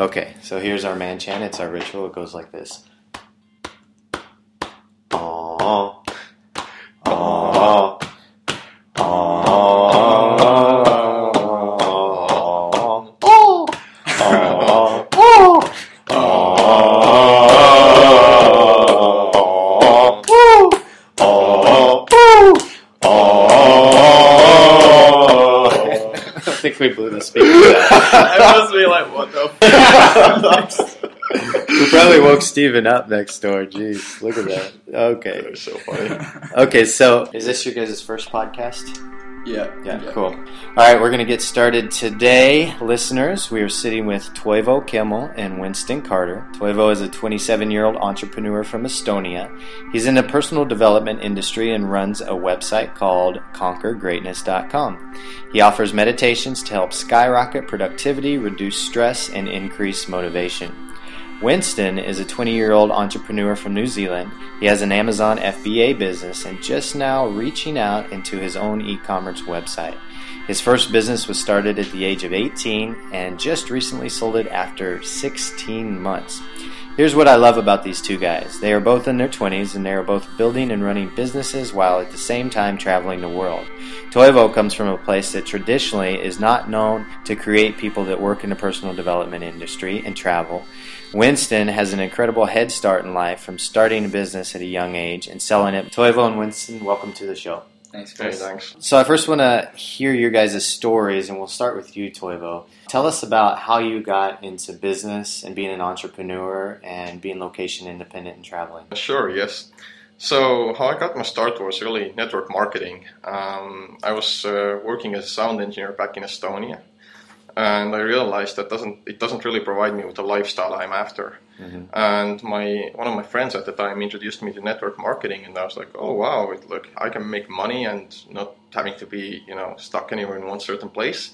Okay, so here's our man chant. It's our ritual. It goes like this. Aww. Aww. I think we blew the speaker out. I must be like, what the We probably woke Steven up next door. Jeez, look at that. Okay. That's so funny. Okay, so is this your guys' first podcast? Yeah. Yeah, cool. All right, we're going to get started today, listeners. We are sitting with Toivo Kimmel and Winston Carter. Toivo is a 27 year old entrepreneur from Estonia. He's in the personal development industry and runs a website called conquergreatness.com. He offers meditations to help skyrocket productivity, reduce stress, and increase motivation. Winston is a 20 year old entrepreneur from New Zealand. He has an Amazon FBA business and just now reaching out into his own e commerce website. His first business was started at the age of 18 and just recently sold it after 16 months. Here's what I love about these two guys. They are both in their 20s and they are both building and running businesses while at the same time traveling the world. Toivo comes from a place that traditionally is not known to create people that work in the personal development industry and travel. Winston has an incredible head start in life from starting a business at a young age and selling it. Toivo and Winston, welcome to the show. Thanks, Hey, Chris. thanks. So I first want to hear your guys' stories, and we'll start with you, Toivo. Tell us about how you got into business and being an entrepreneur and being location independent and traveling. Sure, yes. So how I got my start was really network marketing. Um, I was uh, working as a sound engineer back in Estonia, and I realized that doesn't it doesn't really provide me with the lifestyle I'm after. Mhm. And my one of my friends at the time introduced me to network marketing, and I was like, oh wow, it, look, I can make money and not having to be you know stuck anywhere in one certain place.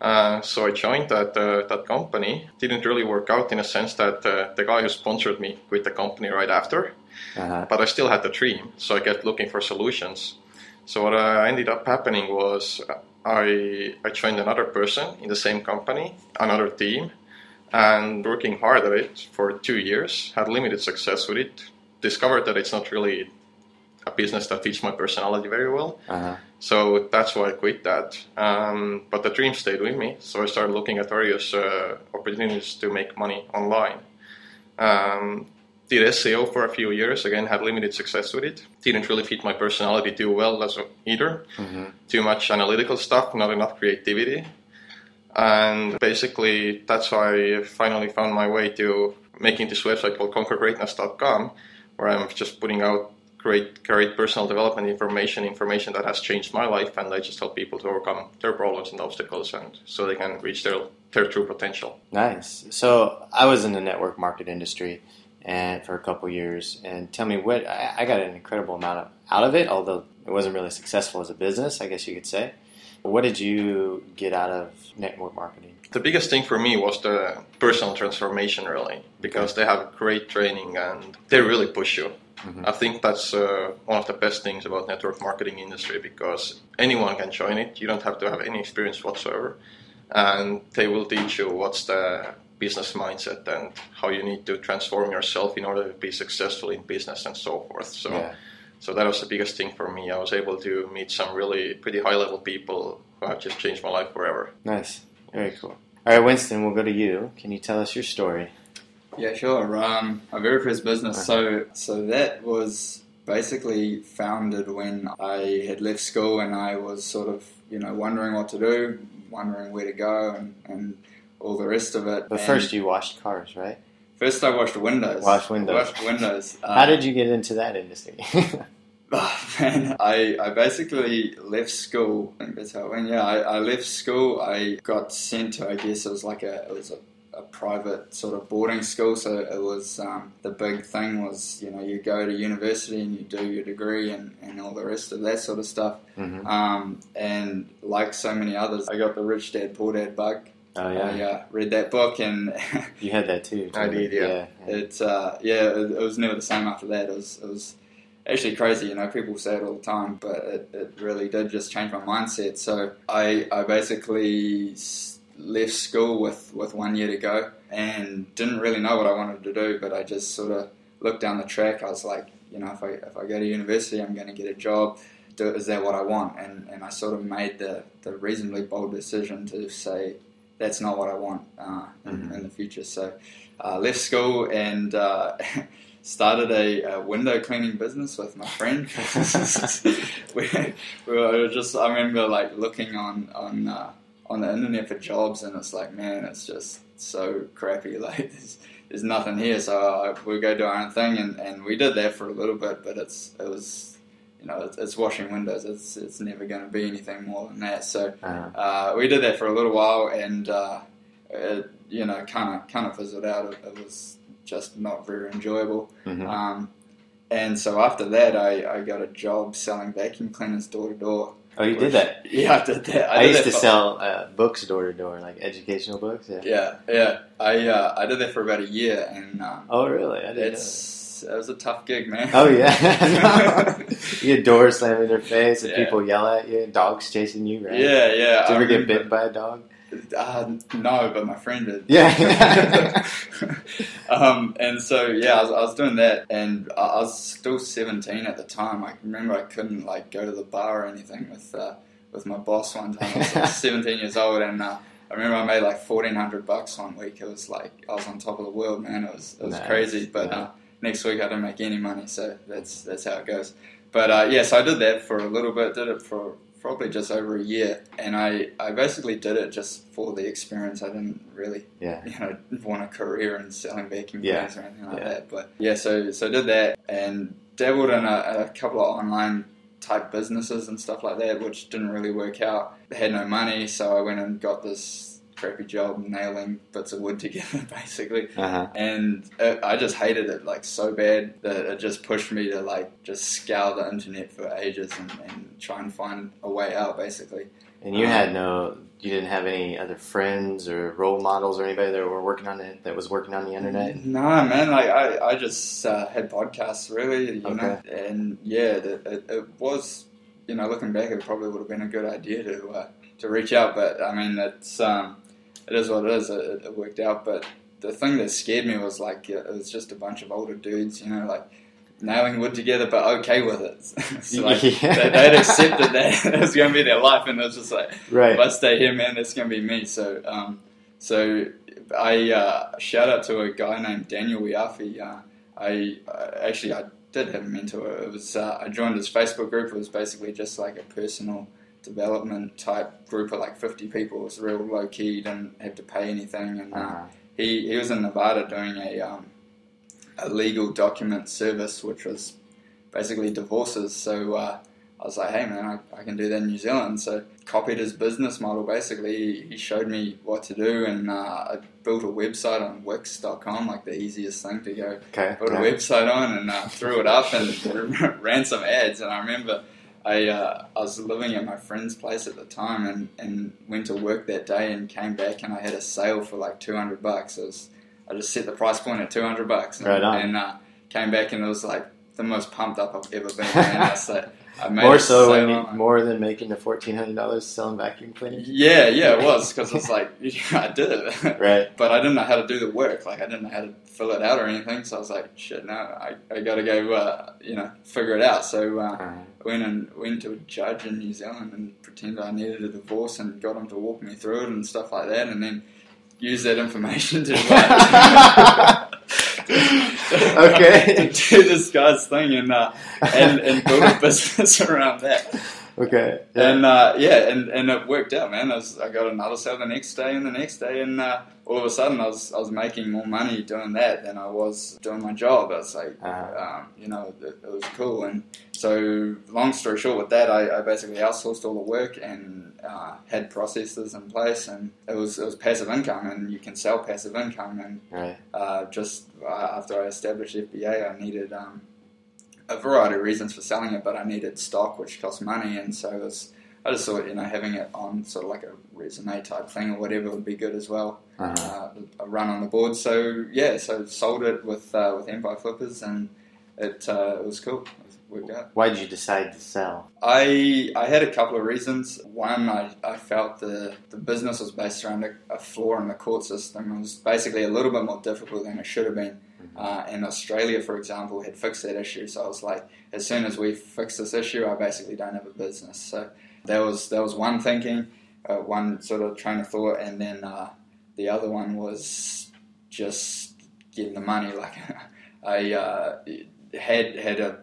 Uh, so I joined that uh, that company. Didn't really work out in a sense that uh, the guy who sponsored me quit the company right after Uh-huh. but I still had the dream, so I kept looking for solutions. So what uh, ended up happening was uh, I I joined another person in the same company, another team, and working hard at it for two years. Had limited success with it. Discovered that it's not really a business that fits my personality very well. Uh-huh. So that's why I quit that. Um, but the dream stayed with me. So I started looking at various uh, opportunities to make money online. Um, did SEO for a few years. Again, had limited success with it. Didn't really fit my personality too well as either. Mhm. Too much analytical stuff, not enough creativity. And basically, that's why I finally found my way to making this website called conquergreatness.com, where I'm just putting out great, great personal development information, information that has changed my life, and I just help people to overcome their problems and obstacles, and so they can reach their their true potential. Nice. So I was in the network market industry and for a couple years. And tell me what I, I got an incredible amount of, out of it, although it wasn't really successful as a business, I guess you could say. What did you get out of network marketing? The biggest thing for me was the personal transformation, really, because they have great training and they really push you. Mhm. I think that's uh, one of the best things about network marketing industry because anyone can join it. You don't have to have any experience whatsoever, and they will teach you what's the business mindset and how you need to transform yourself in order to be successful in business and so forth. So. Yeah. So that was the biggest thing for me. I was able to meet some really pretty high level people who have just changed my life forever. Nice. Very cool. All right, Winston, we'll go to you. Can you tell us your story? Yeah, sure. Um, my very first business. So, so that was basically founded when I had left school and I was sort of, you know, wondering what to do, wondering where to go, and, and all the rest of it. But And first, you washed cars, right? first I washed windows. Washed windows. Washed windows. How Uh, did you get into that industry? Oh, man, I, I basically left school. I think that's how it went. Yeah, I, I left school. I got sent to, I guess it was like a, it was a, a private sort of boarding school. So it was, um, the big thing was, you know, you go to university and you do your degree and, and all the rest of that sort of stuff. hmm Um, and like so many others, I got the Rich Dad Poor Dad bug. Oh, yeah. I uh, read that book and You had that too. I did, you? yeah. yeah. It's uh, yeah, it, it was never the same after that. It was it was actually crazy. You know, people say it all the time, but it, it really did just change my mindset. So I I basically left school with, with one year to go and didn't really know what I wanted to do, but I just sort of looked down the track. I was like, you know, if I if I go to university, I'm going to get a job. Do, is that what I want? And and I sort of made the, the reasonably bold decision to say that's not what I want uh, in, Mhm. in the future. So uh, left school and. Uh, Started a, a window cleaning business with my friend. we, we were just, I remember like looking on on uh, on the internet for jobs, and it's like, man, it's just so crappy. Like, there's, there's nothing here. So uh, we go do our own thing, and, and we did that for a little bit, but it's it was, you know, it's, it's washing windows. It's it's never going to be anything more than that. So Uh, uh, we did that for a little while, and uh, it, you know, kind of kind of fizzled out. It, it was just not very enjoyable. mhm. Um, and so after that, I, I got a job selling vacuum cleaners door to door. Oh, you did that. Yeah, I did that. I, did used that to for- sell uh, books door to door, like educational books. Yeah. Yeah, yeah. I uh, I did that for about a year, and um, Oh, really? I didn't. know that. it was a tough gig, man. Oh yeah. you get doors slammed in your face, and Yeah. people yell at you, and dogs chasing you. Right? Yeah, yeah. Did you I ever get bitten by a dog? Uh, no, but my friend did. Yeah. um, and so yeah, I was, I was doing that, and I I was still seventeen at the time. I remember I couldn't like go to the bar or anything with uh, with my boss one time. I was like, seventeen years old, and uh, I remember I made like fourteen hundred bucks one week. It was like I was on top of the world, man. It was it was Nice. crazy. But Yeah. Next week I don't make any money, so that's that's how it goes. But uh, yeah, so I did that for a little bit. Did it for probably just over a year, and I, I basically did it just for the experience. I didn't really Yeah. you know want a career in selling vacuum Yeah. cleaners or anything like Yeah. that. But yeah, so so did that and dabbled in a, a couple of online type businesses and stuff like that, which didn't really work out. Had no money, so I went and got this crappy job nailing bits of wood together, basically Uh huh. and uh, I just hated it like so bad that it just pushed me to like just scour the internet for ages and, and try and find a way out basically. And you Um, had no, you didn't have any other friends or role models or anybody that were working on it that was working on the internet. Nah, man, like I, I just uh, had podcasts really, you Okay. know, and yeah, the, it, it was, you know, looking back, it probably would have been a good idea to uh, to reach out, but I mean, it's um, it is what it is. It, it worked out, but the thing that scared me was like it was just a bunch of older dudes, you know, like nailing wood together, but okay with it. so like, Yeah. they, they'd accepted that it was going to be their life, and it was just like, Right. if I stay here, man, that's going to be me. So, um, so I uh, shout out to a guy named Daniel Wiafi. Uh, I, I actually I did have a mentor. It was uh, I joined his Facebook group. It was basically just like a personal development type group of like 50 people. It was real low key. Didn't have to pay anything, and uh, Uh-huh. he he was in Nevada doing a um, a legal document service, which was basically divorces. So uh, I was like, hey man, I, I can do that in New Zealand. So copied his business model. Basically, he, showed me what to do, and uh, I built a website on Wix.com, like the easiest thing to go Okay. put a website on and uh, threw it up and ran some ads. And I remember I uh, I was living at my friend's place at the time and, and went to work that day and came back and I had a sale for like two hundred bucks. It was, I just set the price point at two hundred bucks and, Right and uh, came back and it was like the most pumped up I've ever been. Man. I was like, I made More so, when you, more than making the fourteen hundred dollars selling vacuum cleaners. yeah, yeah, it was because it's like I did it. Right. but I didn't know how to do the work. Like I didn't know how to fill it out or anything. So I was like, shit, no, I, I got to go, uh, you know, figure it out. So uh. I went and went to a judge in New Zealand and pretended I needed a divorce and got him to walk me through it and stuff like that, and then use that information to. Uh, Okay. to do this guy's thing and uh, and and build a business around that. Okay. Yeah. And uh, yeah, and, and it worked out, man. I, was, I got another sale the next day and the next day, and uh, all of a sudden I was I was making more money doing that than I was doing my job. I was like, Uh-huh. um, you know, it, it was cool. And so, long story short, with that, I, I basically outsourced all the work and uh, had processes in place, and it was it was passive income, and you can sell passive income. And Right. uh, just uh, after I established FBA, I needed um, a variety of reasons for selling it, but I needed stock, which cost money, and so it was, I just thought you know having it on sort of like a resume type thing or whatever would be good as well. Uh-huh. Uh, a run on the board. So yeah, so sold it with uh, with Empire Flippers, and it uh, it was cool. It was. Why did you decide to sell? I I had a couple of reasons. One, I, I felt the, the business was based around a, a flaw in the court system. It was basically a little bit more difficult than it should have been. Uh, and Australia, for example, had fixed that issue. So I was like, as soon as we fix this issue, I basically don't have a business. So that was that was one thinking, uh, one sort of train of thought, and then uh, the other one was just getting the money. Like I uh, had had a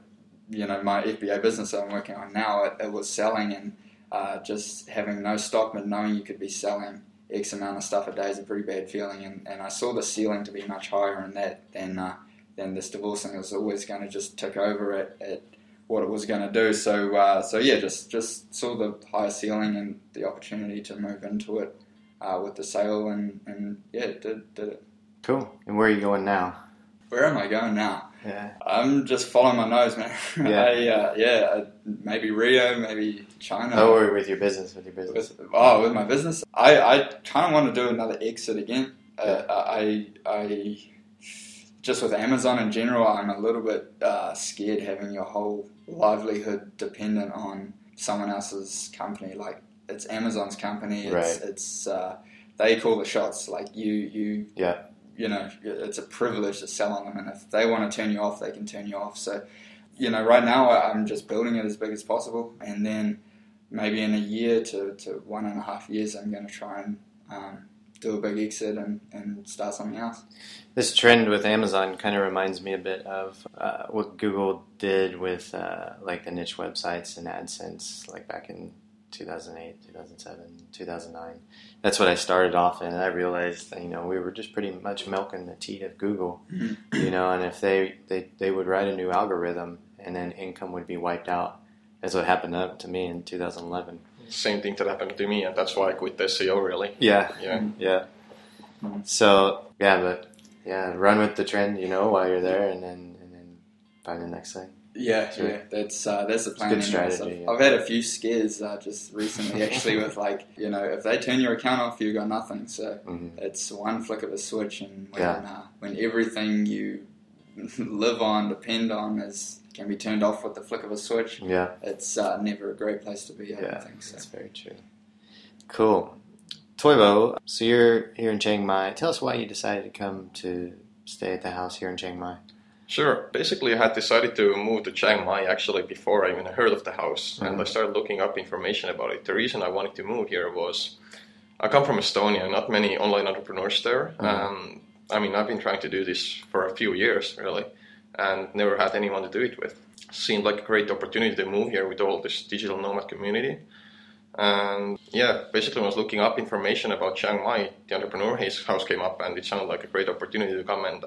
you know my FBA business that I'm working on now. It, it was selling and uh, just having no stock, but knowing you could be selling X amount of stuff a day is a pretty bad feeling. And, and I saw the ceiling to be much higher in that than uh, than this. It was always going to just tick over at, at what it was going to do. So uh, so yeah, just just saw the higher ceiling and the opportunity to move into it uh, with the sale, and, and yeah, did did it. Cool. And where are you going now? Where am I going now? Yeah. I'm just following my nose, man. Yeah. I, uh, yeah, maybe Rio, maybe China. Oh, or with your business, with your business. With, oh, with my business, I, I kind of want to do another exit again. Uh, I, I just with Amazon in general, I'm a little bit uh, scared having your whole livelihood dependent on someone else's company. Like it's Amazon's company. It's, Right. it's uh, they call the shots. Like you, you, Yeah. You know, it's a privilege to sell on them, and if they want to turn you off, they can turn you off. So, you know, right now I'm just building it as big as possible, and then maybe in a year to, to one and a half years, I'm going to try and um, do a big exit and, and start something else. This trend with Amazon kind of reminds me a bit of uh, what Google did with uh, like the niche websites and AdSense, like back in 2008, 2007, 2009. That's what I started off in, and I realized that, you know we were just pretty much milking the teat of Google, you know, and if they, they they would write a new algorithm and then income would be wiped out. That's what happened to, to me in 2011. Same thing that happened to me, and that's why I quit SEO. Really, Yeah, yeah. yeah. Mhm. So yeah, but yeah, run with the trend, you know, while you're there, and then and then find the next thing. Yeah, Sure. yeah, that's uh, that's the a plan. good strategy, yeah. I've had a few scares uh, just recently, actually, with like you know, if they turn your account off, you got nothing. So hmm it's one flick of a switch, and when Yeah. uh, when everything you live on, depend on, is can be turned off with the flick of a switch, Yeah, it's uh, never a great place to be. I yeah, don't think so. that's very true. Cool, Toivo. So you're here in Chiang Mai. Tell us why you decided to come to stay at the house here in Chiang Mai. Sure. Basically, I had decided to move to Chiang Mai actually before I even heard of the house, and I started looking up information about it. The reason I wanted to move here was I come from Estonia, not many online entrepreneurs there. Um, I mean, I've been trying to do this for a few years, really, and never had anyone to do it with. Seemed like a great opportunity to move here with all this digital nomad community. And yeah, basically, when I was looking up information about Chiang Mai, the entrepreneur house came up, and it sounded like a great opportunity to come and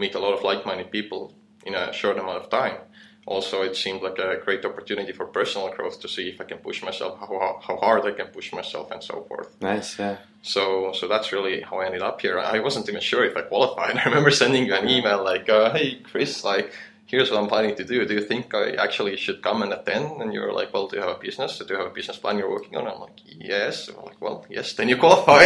meet a lot of like-minded people in a short amount of time. Also, it seemed like a great opportunity for personal growth to see if I can push myself, how, how hard I can push myself, and so forth. Nice, yeah. So, so that's really how I ended up here. I wasn't even sure if I qualified. I remember sending you an email like, uh, "Hey, Chris, like, here's what I'm planning to do. Do you think I actually should come and attend?" And you're like, "Well, do you have a business? Do you have a business plan you're working on?" I'm like, "Yes." I'm like, "Well, yes, then you qualify."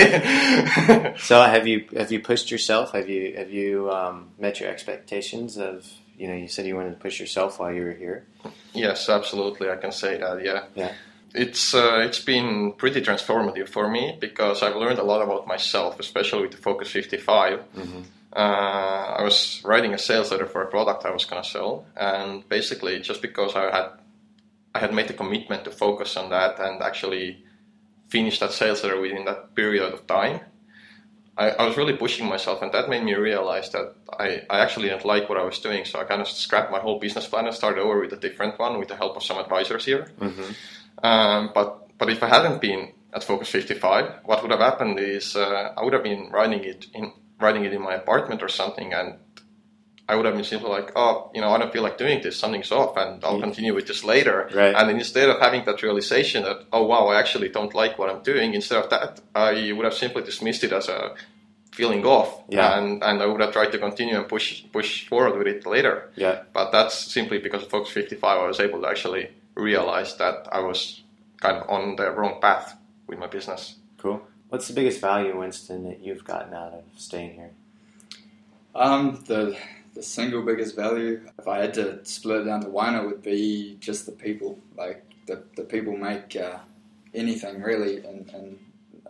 So have you have you pushed yourself? Have you have you um, met your expectations of you know you said you wanted to push yourself while you were here. Yes, absolutely. I can say that. Yeah. Yeah. It's uh, it's been pretty transformative for me because I've learned a lot about myself, especially with the Focus 55. Mm-hmm. Uh, I was writing a sales letter for a product I was gonna sell, and basically just because I had I had made a commitment to focus on that and actually finish that sales letter within that period of time, I, I was really pushing myself, and that made me realize that I, I actually didn't like what I was doing. So I kind of scrapped my whole business plan and started over with a different one with the help of some advisors here. Mm-hmm. Um, but but if I hadn't been at Focus 55, what would have happened is uh, I would have been writing it in writing it in my apartment or something, and I would have been simply like, oh, you know, I don't feel like doing this. Something's off, and I'll Mm. continue with this later. Right. And then instead of having that realization that, oh wow, I actually don't like what I'm doing, instead of that, I would have simply dismissed it as a feeling off, Yeah. and and I would have tried to continue and push push forward with it later. Yeah. But that's simply because of Focus 55, I was able to actually realize that I was kind of on the wrong path with my business. Cool. What's the biggest value, Winston, that you've gotten out of staying here? Um, the the single biggest value, if I had to split it down to one, it would be just the people. Like the, the people make uh, anything really in, in,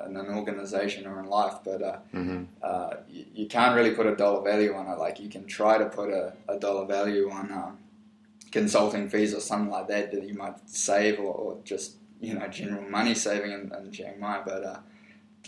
in, an organization or in life, but uh, Mm-hmm. uh, you, you can't really put a dollar value on it. Like you can try to put a, a dollar value on um, consulting fees or something like that that you might save, or, or just you know general money saving in, in Chiang Mai. But uh,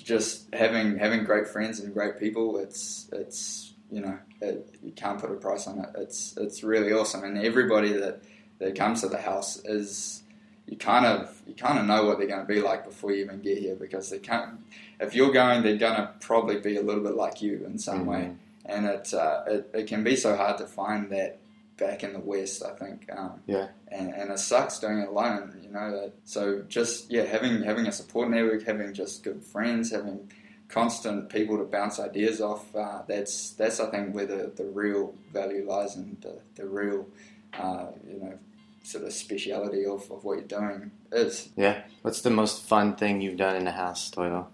just having having great friends and great people, it's it's you know it, you can't put a price on it. It's it's really awesome, and everybody that that comes to the house is you kind of you kind of know what they're going to be like before you even get here because they can't. If you're going, they're going to probably be a little bit like you in some way, and it, uh, it it can be so hard to find that back in the west. I think. Um, Yeah. And and it sucks doing it alone, you know. So just yeah, having having a support network, having just good friends, having constant people to bounce ideas off. Uh, that's that's I think where the, the real value lies and the, the real uh, you know sort of speciality of, of what you're doing is. Yeah. What's the most fun thing you've done in the house, Toivo?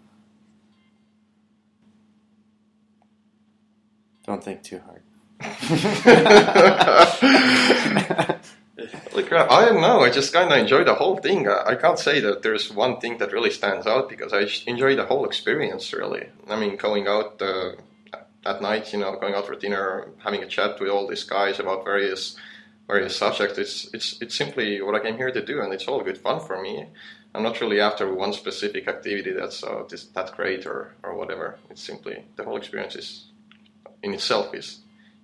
Don't think too hard. Holy crap! I don't know. I just kind of enjoy the whole thing. I, I can't say that there's one thing that really stands out because I enjoy the whole experience. Really, I mean, going out uh, at night, you know, going out for dinner, having a chat with all these guys about various various subjects. It's it's it's simply what I came here to do, and it's all good fun for me. I'm not really after one specific activity that's uh, this, that great or, or whatever. It's simply the whole experience is in itself is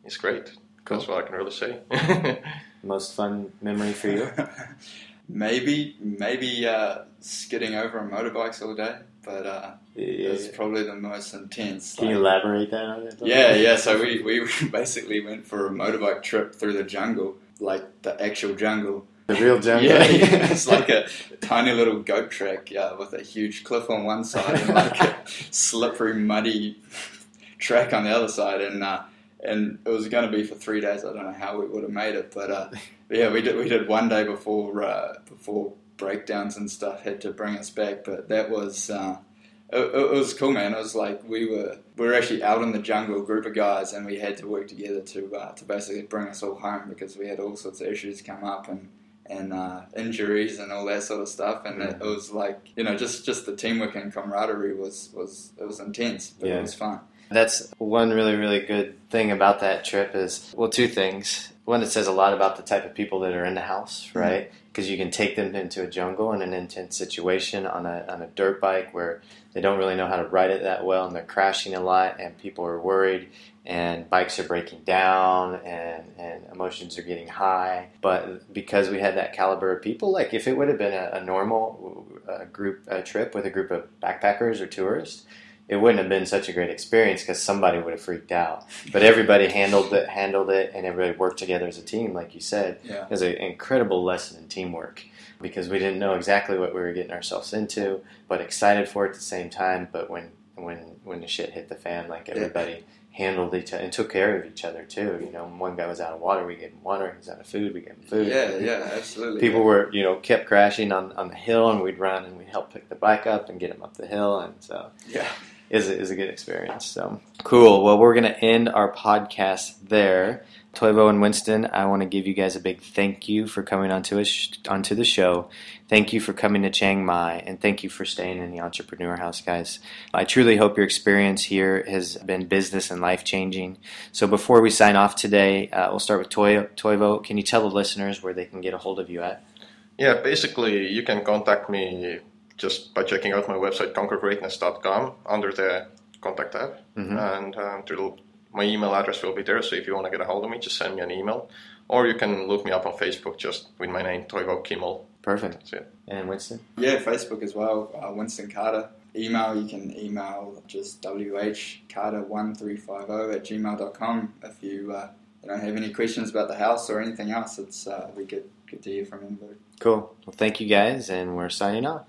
is great. That's what I can really say. Most fun memory for you? maybe maybe uh, skidding over on motorbikes all day, but uh, it's probably the most intense. Can you elaborate that on it? Yeah, yeah. So we, we basically went for a motorbike trip through the jungle, like the actual jungle. The real jungle. Yeah, yeah. it's like a tiny little goat track yeah, with a huge cliff on one side and like a slippery, muddy track on the other side. And uh, and it was going to be for three days. I don't know how we would have made it, but uh, yeah, we did. We did one day before uh, before breakdowns and stuff had to bring us back. But that was. Uh, it, it was cool, man. It was like we were we were actually out in the jungle, a group of guys, and we had to work together to uh, to basically bring us all home because we had all sorts of issues come up and and uh, injuries and all that sort of stuff. And it, it was like you know just just the teamwork and camaraderie was was it was intense, but Yeah. it was fun. That's one really, really good thing about that trip is, well, two things. One, it says a lot about the type of people that are in the house, right? Because you can take them into a jungle in an intense situation on a, on a dirt bike where they don't really know how to ride it that well and they're crashing a lot and people are worried and bikes are breaking down and, and emotions are getting high. But because we had that caliber of people, like if it would have been a, a normal uh, group uh, trip with a group of backpackers or tourists, it wouldn't have been such a great experience because somebody would have freaked out. But everybody handled it, handled it, and everybody worked together as a team, like you said. Yeah. It was an incredible lesson in teamwork because we didn't know exactly what we were getting ourselves into, but excited for it at the same time. But when when when the shit hit the fan, like everybody handled each other and took care of each other too. You know, when one guy was out of water, we gave him water. He's out of food, we gave him food. Yeah, yeah, absolutely. People were, you know, kept crashing on, on the hill, and we'd run and we'd help pick the bike up and get him up the hill, and so yeah. Is a, is a good experience. So cool. Well, we're gonna end our podcast there. Toivo and Winston, I want to give you guys a big thank you for coming onto us onto the show. Thank you for coming to Chiang Mai, and thank you for staying in the Entrepreneur House, guys. I truly hope your experience here has been business and life changing. So before we sign off today, uh, we'll start with Toy- Toivo. Can you tell the listeners where they can get a hold of you at? Yeah, basically, you can contact me just by checking out my website, conquergreatness.com, under the contact tab. Mhm. And um, it'll- my email address will be there, so if you want to get a hold of me, just send me an email. Or you can look me up on Facebook just with my name, Toivo Kimmel. Perfect. That's it. And Winston. Yeah, Facebook as well. Uh, Winston Carter. Email, you can email just whcarter1350 at gmail.com if you, uh, you don't have any questions about the house or anything else. It's uh, we good, good to hear from anybody. Cool. Well, thank you guys, and we're signing off.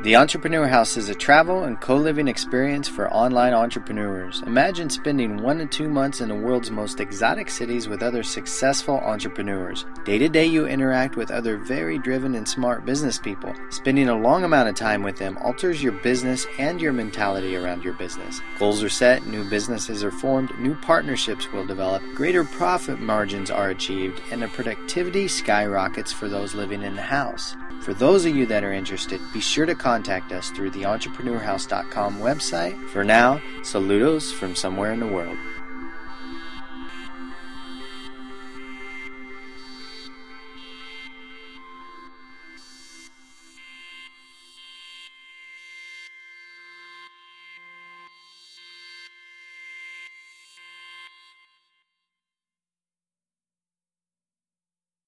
The Entrepreneur House is a travel and co living experience for online entrepreneurs. Imagine spending one to two months in the world's most exotic cities with other successful entrepreneurs. Day to day, you interact with other very driven and smart business people. Spending a long amount of time with them alters your business and your mentality around your business. Goals are set, new businesses are formed, new partnerships will develop, greater profit margins are achieved, and the productivity skyrockets for those living in the house. For those of you that are interested, be sure to contact us through the entrepreneurhouse.com website. For now, saludos from somewhere in the world.